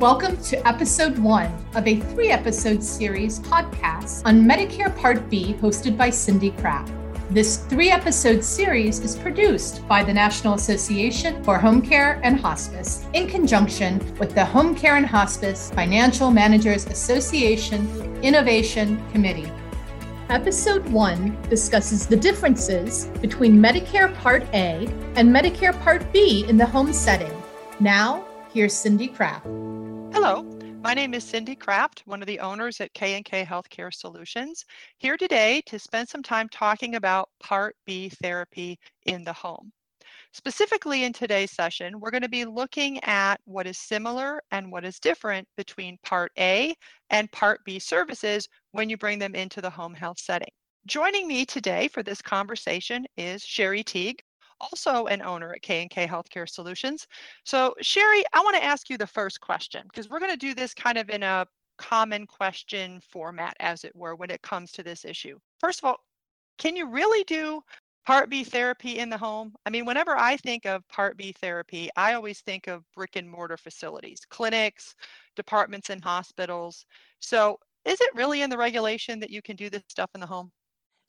Welcome to episode one of a three episode series podcast on Medicare Part B hosted by Cindy Krafft. This three episode series is produced by the National Association for Home Care and Hospice in conjunction with the Home Care and Hospice Financial Managers Association Innovation Committee. Episode 1 discusses the differences between Medicare Part A and Medicare Part B in the home setting. Now, here's Cindy Krafft. Hello, my name is Cindy Krafft, one of the owners at K&K Healthcare Solutions, here today to spend some time talking about Part B therapy in the home. Specifically in today's session, we're going to be looking at what is similar and what is different between Part A and Part B services when you bring them into the home health setting. Joining me today for this conversation is Sherry Teague, also an owner at K&K Healthcare Solutions. So Sherry, I want to ask you the first question because we're going to do this kind of in a common question format, as it were, when it comes to this issue. First of all, can you really do Part B therapy in the home? I mean, whenever I think of Part B therapy, I always think of brick and mortar facilities, clinics, departments and hospitals. So is it really in the regulation that you can do this stuff in the home?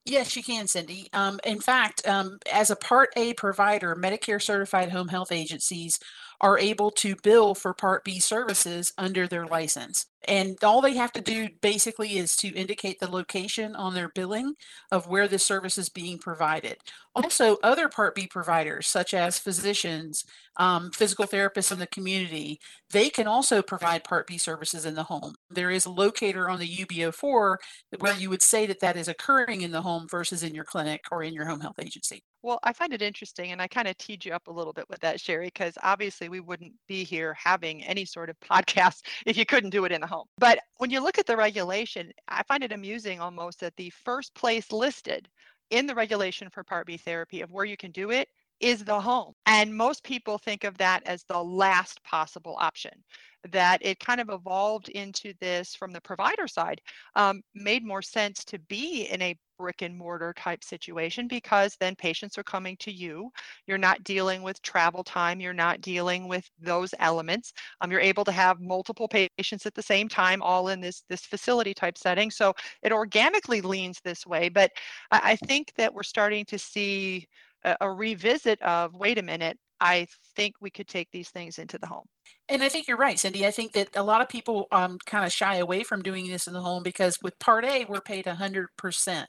Yes, you can, Cindy. Um, in fact, um, as a Part A provider, Medicare certified home health agencies are able to bill for Part B services under their license. And all they have to do basically is to indicate the location on their billing of where the service is being provided. Also, other Part B providers, such as physicians, um, physical therapists in the community, they can also provide Part B services in the home. There is a locator on the UB-04 where you would say that that is occurring in the home versus in your clinic or in your home health agency. Well, I find it interesting, and I kind of teed you up a little bit with that, Sherry, because obviously we wouldn't be here having any sort of podcast if you couldn't do it in the home. But when you look at the regulation, I find it amusing almost that the first place listed in the regulation for Part B therapy of where you can do it is the home. And most people think of that as the last possible option that it kind of evolved into this from the provider side um, made more sense to be in a brick and mortar type situation because then patients are coming to you you're not dealing with travel time you're not dealing with those elements um, you're able to have multiple patients at the same time all in this this facility type setting so it organically leans this way but i, I think that we're starting to see a, a revisit of wait a minute I think we could take these things into the home. And I think you're right, Cindy. I think that a lot of people um, kind of shy away from doing this in the home because with Part A, we're paid 100%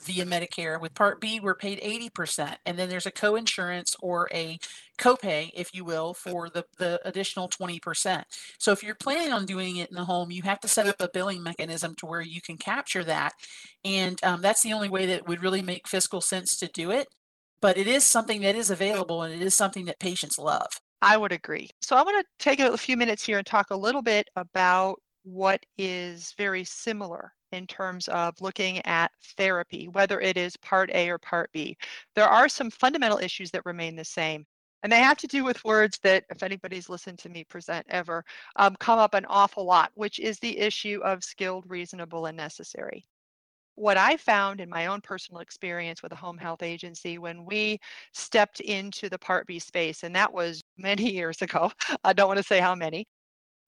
via Medicare. With Part B, we're paid 80%. And then there's a co-insurance or a copay, if you will, for the, the additional 20%. So if you're planning on doing it in the home, you have to set up a billing mechanism to where you can capture that. And um, that's the only way that would really make fiscal sense to do it but it is something that is available and it is something that patients love. I would agree. So I want to take a few minutes here and talk a little bit about what is very similar in terms of looking at therapy, whether it is part A or part B. There are some fundamental issues that remain the same. And they have to do with words that, if anybody's listened to me present ever, um, come up an awful lot, which is the issue of skilled, reasonable, and necessary what I found in my own personal experience with a home health agency when we stepped into the Part B space, and that was many years ago, I don't want to say how many,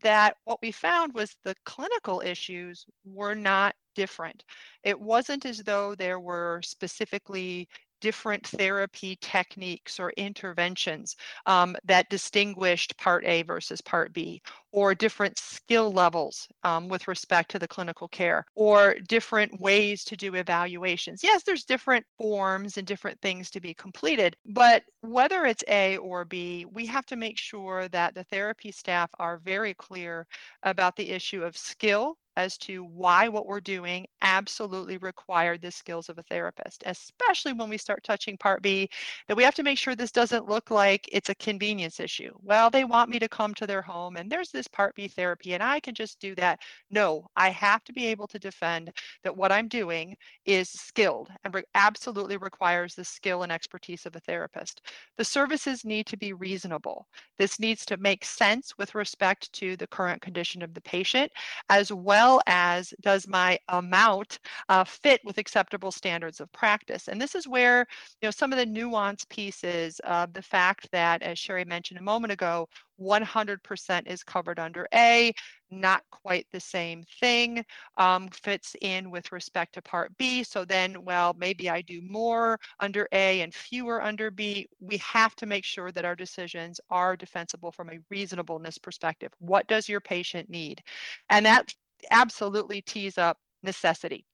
that what we found was the clinical issues were not different. It wasn't as though there were specifically different therapy techniques or interventions um, that distinguished Part A versus Part B, or different skill levels um, with respect to the clinical care, or different ways to do evaluations. Yes, there's different forms and different things to be completed, but whether it's A or B, we have to make sure that the therapy staff are very clear about the issue of skill as to why what we're doing absolutely required the skills of a therapist, especially when we start touching Part B, that we have to make sure this doesn't look like it's a convenience issue. Well, they want me to come to their home and there's this Part B therapy and I can just do that. No, I have to be able to defend that what I'm doing is skilled and re- absolutely requires the skill and expertise of a therapist. The services need to be reasonable. This needs to make sense with respect to the current condition of the patient, as well well as does my amount uh, fit with acceptable standards of practice. And this is where you know some of the nuance pieces of the fact that, as Sherry mentioned a moment ago, 100% is covered under A, not quite the same thing, um, fits in with respect to Part B. So then, well, maybe I do more under A and fewer under B. We have to make sure that our decisions are defensible from a reasonableness perspective. What does your patient need? And that absolutely tees up necessity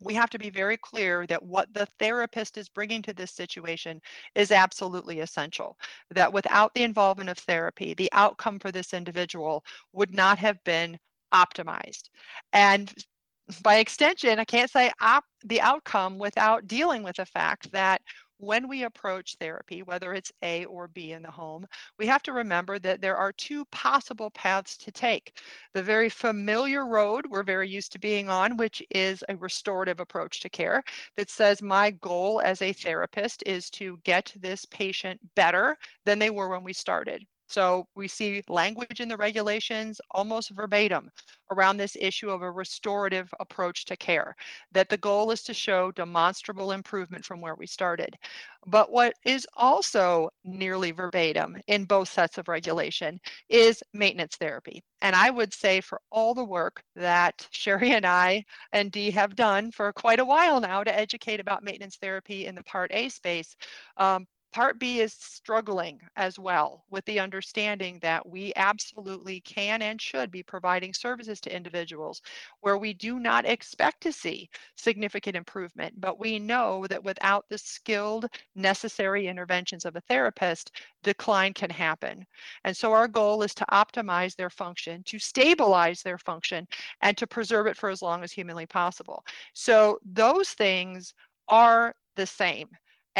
we have to be very clear that what the therapist is bringing to this situation is absolutely essential. That without the involvement of therapy, the outcome for this individual would not have been optimized. And by extension, I can't say op- the outcome without dealing with the fact that when we approach therapy, whether it's A or B in the home, we have to remember that there are two possible paths to take. The very familiar road we're very used to being on, which is a restorative approach to care that says my goal as a therapist is to get this patient better than they were when we started. So we see language in the regulations almost verbatim around this issue of a restorative approach to care, that the goal is to show demonstrable improvement from where we started. But what is also nearly verbatim in both sets of regulation is maintenance therapy. And I would say for all the work that Sherry and I and Dee have done for quite a while now to educate about maintenance therapy in the Part A space, um, Part B is struggling as well with the understanding that we absolutely can and should be providing services to individuals where we do not expect to see significant improvement, but we know that without the skilled, necessary interventions of a therapist, decline can happen. And so our goal is to optimize their function, to stabilize their function, and to preserve it for as long as humanly possible. So those things are the same.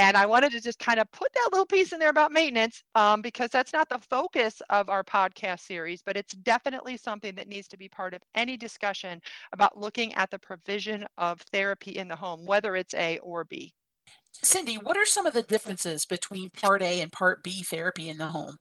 And I wanted to just kind of put that little piece in there about maintenance um, because that's not the focus of our podcast series, but it's definitely something that needs to be part of any discussion about looking at the provision of therapy in the home, whether it's A or B. Cindy, what are some of the differences between Part A and Part B therapy in the home?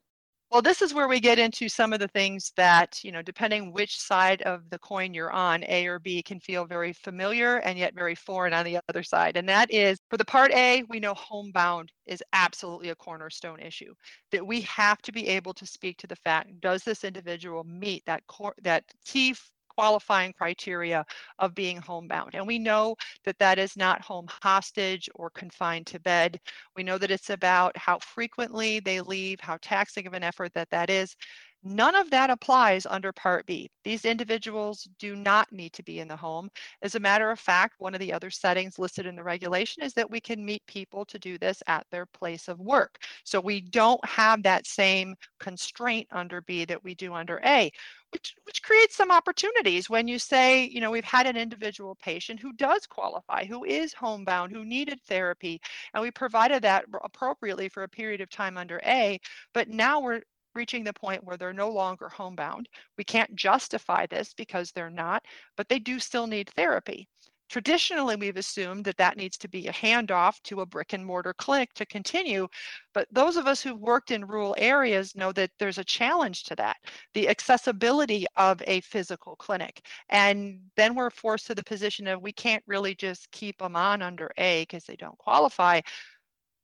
Well, this is where we get into some of the things that, you know, depending which side of the coin you're on, A or B can feel very familiar and yet very foreign on the other side. And that is for the part A, we know homebound is absolutely a cornerstone issue. That we have to be able to speak to the fact, does this individual meet that core that key qualifying criteria of being homebound. And we know that that is not home hostage or confined to bed. We know that it's about how frequently they leave, how taxing of an effort that that is. None of that applies under Part B. These individuals do not need to be in the home. As a matter of fact, one of the other settings listed in the regulation is that we can meet people to do this at their place of work. So we don't have that same constraint under B that we do under A, which, which creates some opportunities when you say, you know, we've had an individual patient who does qualify, who is homebound, who needed therapy, and we provided that appropriately for a period of time under A, but now we're reaching the point where they're no longer homebound. We can't justify this because they're not, but they do still need therapy. Traditionally, we've assumed that that needs to be a handoff to a brick and mortar clinic to continue. But those of us who've worked in rural areas know that there's a challenge to that the accessibility of a physical clinic. And then we're forced to the position of we can't really just keep them on under A because they don't qualify.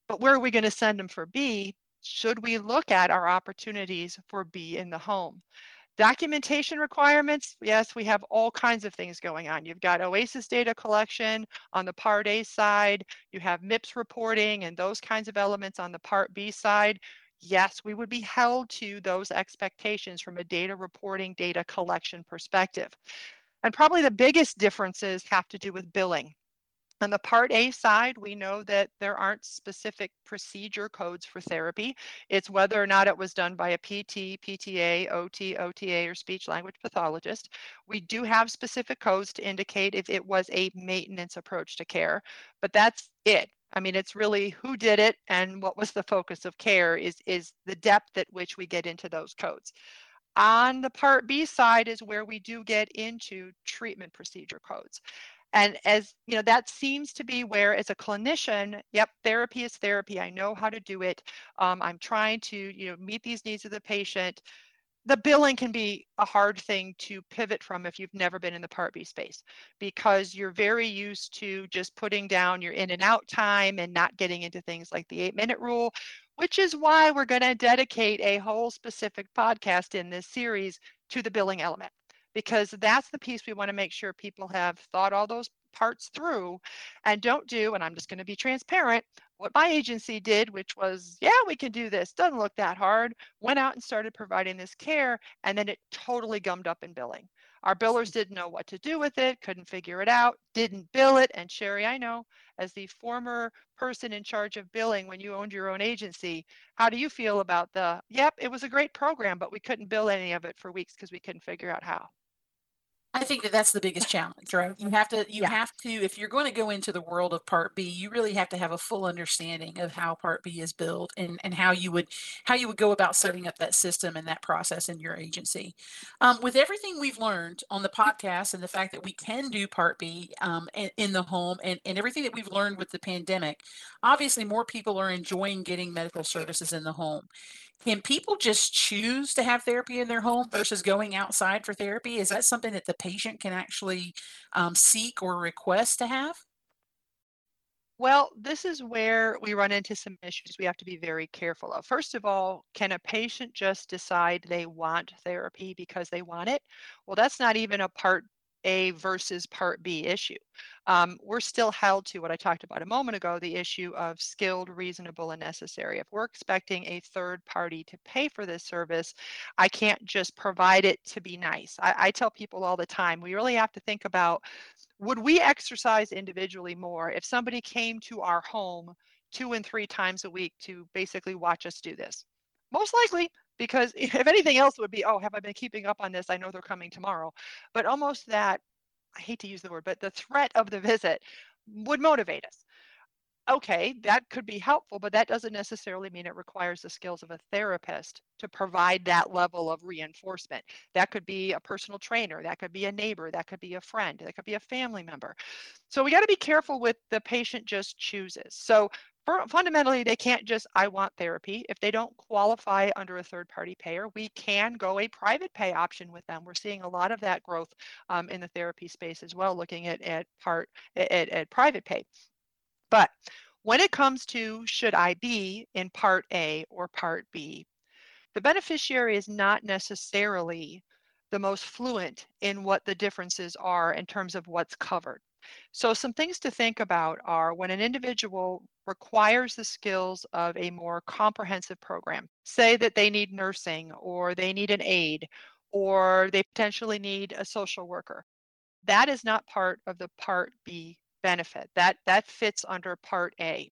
But where are we going to send them for B? Should we look at our opportunities for B in the home? Documentation requirements, yes, we have all kinds of things going on. You've got OASIS data collection on the Part A side, you have MIPS reporting and those kinds of elements on the Part B side. Yes, we would be held to those expectations from a data reporting, data collection perspective. And probably the biggest differences have to do with billing. On the Part A side, we know that there aren't specific procedure codes for therapy. It's whether or not it was done by a PT, PTA, OT, OTA, or speech language pathologist. We do have specific codes to indicate if it was a maintenance approach to care, but that's it. I mean, it's really who did it and what was the focus of care is, is the depth at which we get into those codes. On the Part B side is where we do get into treatment procedure codes. And as you know, that seems to be where, as a clinician, yep, therapy is therapy. I know how to do it. Um, I'm trying to, you know, meet these needs of the patient. the billing can be a hard thing to pivot from if you've never been in the Part B space because you're very used to just putting down your in and out time and not getting into things like the eight minute rule, which is why we're going to dedicate a whole specific podcast in this series to the billing element because that's the piece we want to make sure people have thought all those parts through and don't do, and I'm just going to be transparent, what my agency did, which was, yeah, we can do this, doesn't look that hard, went out and started providing this care, and then it totally gummed up in billing. Our billers didn't know what to do with it, couldn't figure it out, didn't bill it. And Sherry, I know as the former person in charge of billing when you owned your own agency, how do you feel about the, yep, it was a great program, but we couldn't bill any of it for weeks because we couldn't figure out how? I think that that's the biggest challenge, right? You have to, you Yeah. have to, if you're going to go into the world of Part B, you really have to have a full understanding of how Part B is built and, and how you would, how you would go about setting up that system and that process in your agency. Um, with everything we've learned on the podcast and the fact that we can do Part B um, in, in the home and, and everything that we've learned with the pandemic, obviously more people are enjoying getting medical services in the home. Can people just choose to have therapy in their home versus going outside for therapy? Is that something that the patient can actually um, seek or request to have? Well, this is where we run into some issues we have to be very careful of. First of all, can a patient just decide they want therapy because they want it? Well, that's not even a part A versus part B issue. Um, we're still held to what I talked about a moment ago the issue of skilled, reasonable, and necessary. If we're expecting a third party to pay for this service, I can't just provide it to be nice. I, I tell people all the time we really have to think about would we exercise individually more if somebody came to our home two and three times a week to basically watch us do this? Most likely, because if anything else would be, oh, have I been keeping up on this? I know they're coming tomorrow. But almost that, I hate to use the word, but the threat of the visit would motivate us. Okay, that could be helpful, but that doesn't necessarily mean it requires the skills of a therapist to provide that level of reinforcement. That could be a personal trainer, that could be a neighbor, that could be a friend, that could be a family member. So we got to be careful with the patient just chooses. So fundamentally, they can't just, I want therapy. If they don't qualify under a third party payer, we can go a private pay option with them. We're seeing a lot of that growth um, in the therapy space as well, looking at, at part at, at private pay. But when it comes to should I be in part A or part B, the beneficiary is not necessarily the most fluent in what the differences are in terms of what's covered. So some things to think about are when an individual requires the skills of a more comprehensive program, say that they need nursing or they need an aide or they potentially need a social worker. That is not part of the Part B benefit. That, that fits under Part A.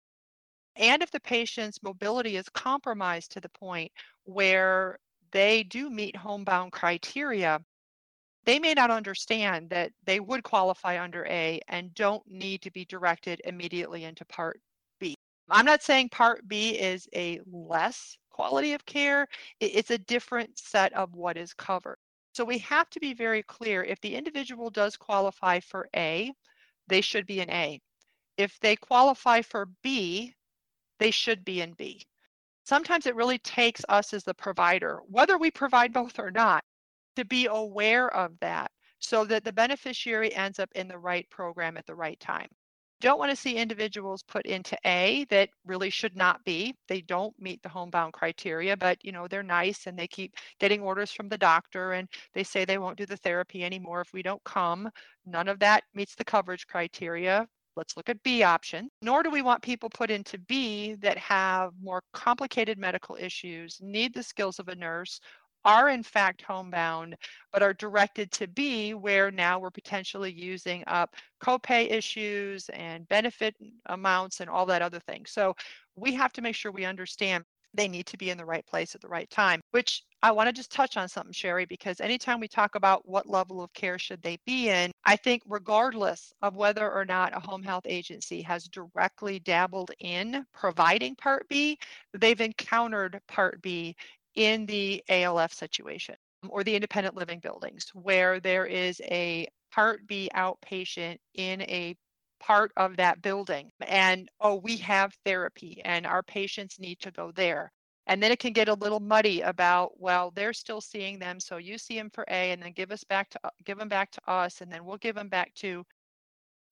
And if the patient's mobility is compromised to the point where they do meet homebound criteria, they may not understand that they would qualify under A and don't need to be directed immediately into Part. I'm not saying Part B is a less quality of care, it's a different set of what is covered. So we have to be very clear if the individual does qualify for A, they should be in A. If they qualify for B, they should be in B. Sometimes it really takes us as the provider, whether we provide both or not, to be aware of that so that the beneficiary ends up in the right program at the right time. Don't want to see individuals put into A that really should not be. They don't meet the homebound criteria, but you know, they're nice and they keep getting orders from the doctor and they say they won't do the therapy anymore if we don't come. None of that meets the coverage criteria. Let's look at B option. Nor do we want people put into B that have more complicated medical issues, need the skills of a nurse, are in fact homebound, but are directed to be where now we're potentially using up copay issues and benefit amounts and all that other thing. So we have to make sure we understand they need to be in the right place at the right time, which I want to just touch on something, Sherry, because anytime we talk about what level of care should they be in, I think regardless of whether or not a home health agency has directly dabbled in providing Part B, they've encountered Part B in the ALF situation um, or the independent living buildings where there is a Part B outpatient in a part of that building and oh we have therapy and our patients need to go there And then it can get a little muddy about, well, they're still seeing them, so you see them for A, and then give us back to uh, give them back to us, and then we'll give them back to.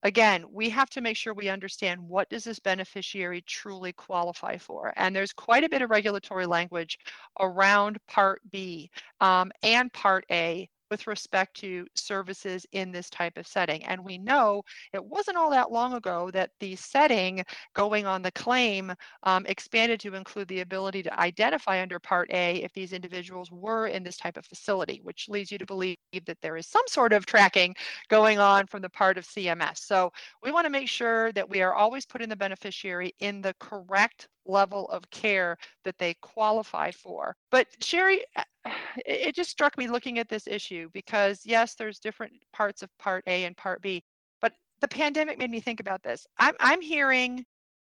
Again, we have to make sure we understand what does this beneficiary truly qualify for, and there's quite a bit of regulatory language around Part B um, and Part A with respect to services in this type of setting. And we know it wasn't all that long ago that the setting going on the claim um, expanded to include the ability to identify under Part A if these individuals were in this type of facility, which leads you to believe that there is some sort of tracking going on from the part of CMS. So we want to make sure that we are always putting the beneficiary in the correct level of care that they qualify for. But Sherry, it just struck me looking at this issue because yes, there's different parts of Part A and Part B, but the pandemic made me think about this. I'm I'm hearing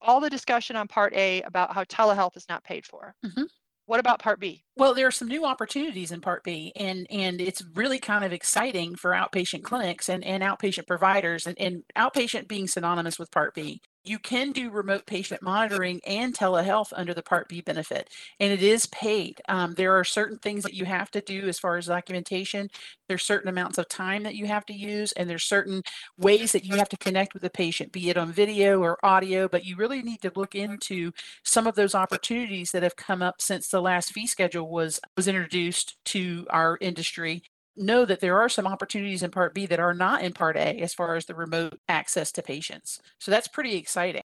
all the discussion on Part A about how telehealth is not paid for. Mm-hmm. What about Part B? Well, there are some new opportunities in Part B, and and it's really kind of exciting for outpatient clinics and, and outpatient providers, and, and outpatient being synonymous with Part B you can do remote patient monitoring and telehealth under the Part B benefit, and it is paid. Um, there are certain things that you have to do as far as documentation. There's certain amounts of time that you have to use, and there's certain ways that you have to connect with the patient, be it on video or audio. But you really need to look into some of those opportunities that have come up since the last fee schedule was was introduced to our industry know that there are some opportunities in Part B that are not in Part A as far as the remote access to patients. So that's pretty exciting.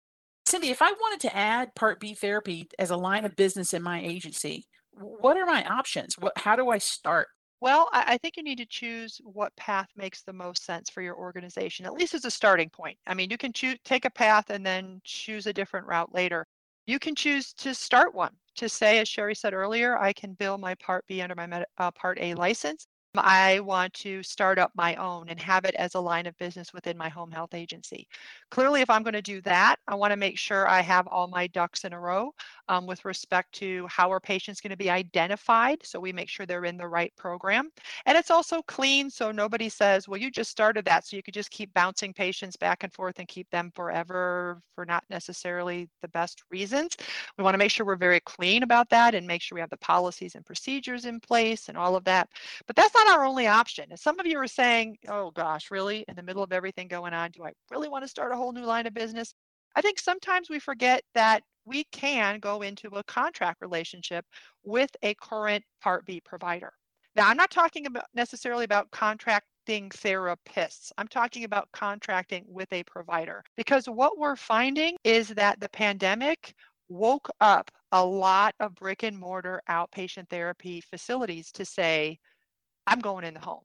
Cindy, if I wanted to add Part B therapy as a line of business in my agency, what are my options? What, how do I start? Well, I think you need to choose what path makes the most sense for your organization, at least as a starting point. I mean, you can choose take a path and then choose a different route later. You can choose to start one to say, as Sherry said earlier, I can bill my Part B under my uh, Part A license. I want to start up my own and have it as a line of business within my home health agency. Clearly, if I'm going to do that, I want to make sure I have all my ducks in a row um, with respect to how our patients are going to be identified. So we make sure they're in the right program. And it's also clean so nobody says, well, you just started that so you could just keep bouncing patients back and forth and keep them forever for not necessarily the best reasons. We want to make sure we're very clean about that and make sure we have the policies and procedures in place and all of that. But that's not our only option. And some of you are saying, oh gosh, really? In the middle of everything going on, do I really want to start a whole new line of business? I think sometimes we forget that we can go into a contract relationship with a current Part B provider. Now, I'm not talking about necessarily about contracting therapists. I'm talking about contracting with a provider because what we're finding is that the pandemic woke up a lot of brick and mortar outpatient therapy facilities to say, I'm going in the home.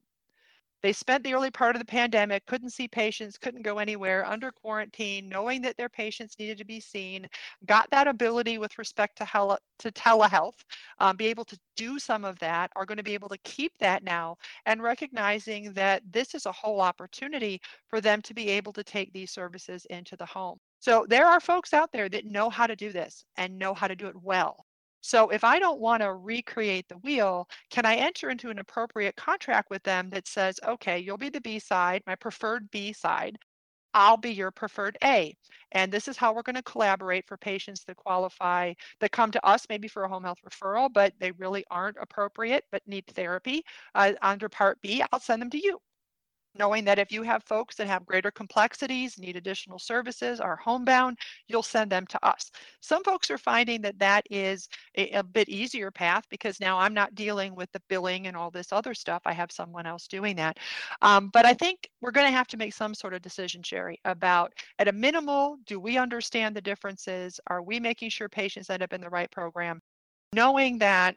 They spent the early part of the pandemic, couldn't see patients, couldn't go anywhere, under quarantine, knowing that their patients needed to be seen, got that ability with respect to, hel- to telehealth, um, be able to do some of that, are going to be able to keep that now, and recognizing that this is a whole opportunity for them to be able to take these services into the home. So there are folks out there that know how to do this and know how to do it well. So if I don't want to recreate the wheel, can I enter into an appropriate contract with them that says, okay, you'll be the B side, my preferred B side. I'll be your preferred A. And this is how we're going to collaborate for patients that qualify, that come to us maybe for a home health referral, but they really aren't appropriate but need therapy uh, under Part B. I'll send them to you knowing that if you have folks that have greater complexities, need additional services, are homebound, you'll send them to us. Some folks are finding that that is a, a, bit easier path because now I'm not dealing with the billing and all this other stuff. I have someone else doing that. Um, but I think we're going to have to make some sort of decision, Sherry, about at a minimal, do we understand the differences? Are we making sure patients end up in the right program? Knowing that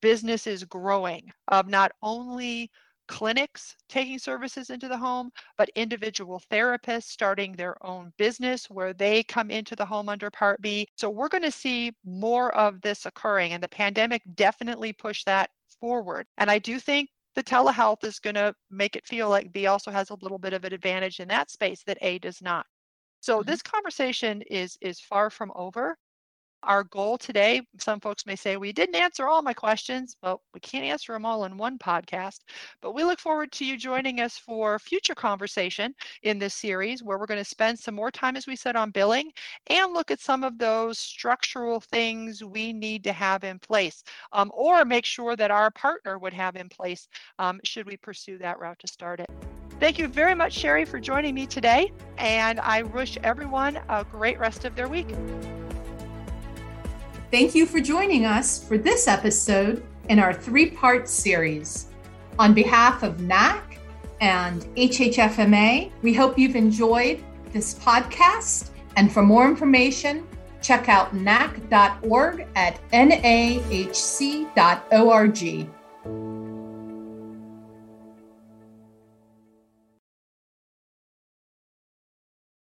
business is growing of not only clinics taking services into the home, but individual therapists starting their own business where they come into the home under Part B. So we're going to see more of this occurring, and the pandemic definitely pushed that forward. And I do think the telehealth is going to make it feel like B also has a little bit of an advantage in that space that A does not. So mm-hmm. this conversation is is far from over. Our goal today, some folks may say we didn't answer all my questions. but we can't answer them all in one podcast, but we look forward to you joining us for future conversation in this series where we're going to spend some more time, as we said, on billing and look at some of those structural things we need to have in place um, or make sure that our partner would have in place um, should we pursue that route to start it. Thank you very much, Sherry, for joining me today, and I wish everyone a great rest of their week. Thank you for joining us for this episode in our three part series. On behalf of NAHC and HHFMA, we hope you've enjoyed this podcast. And for more information, check out nac.org at nahc.org.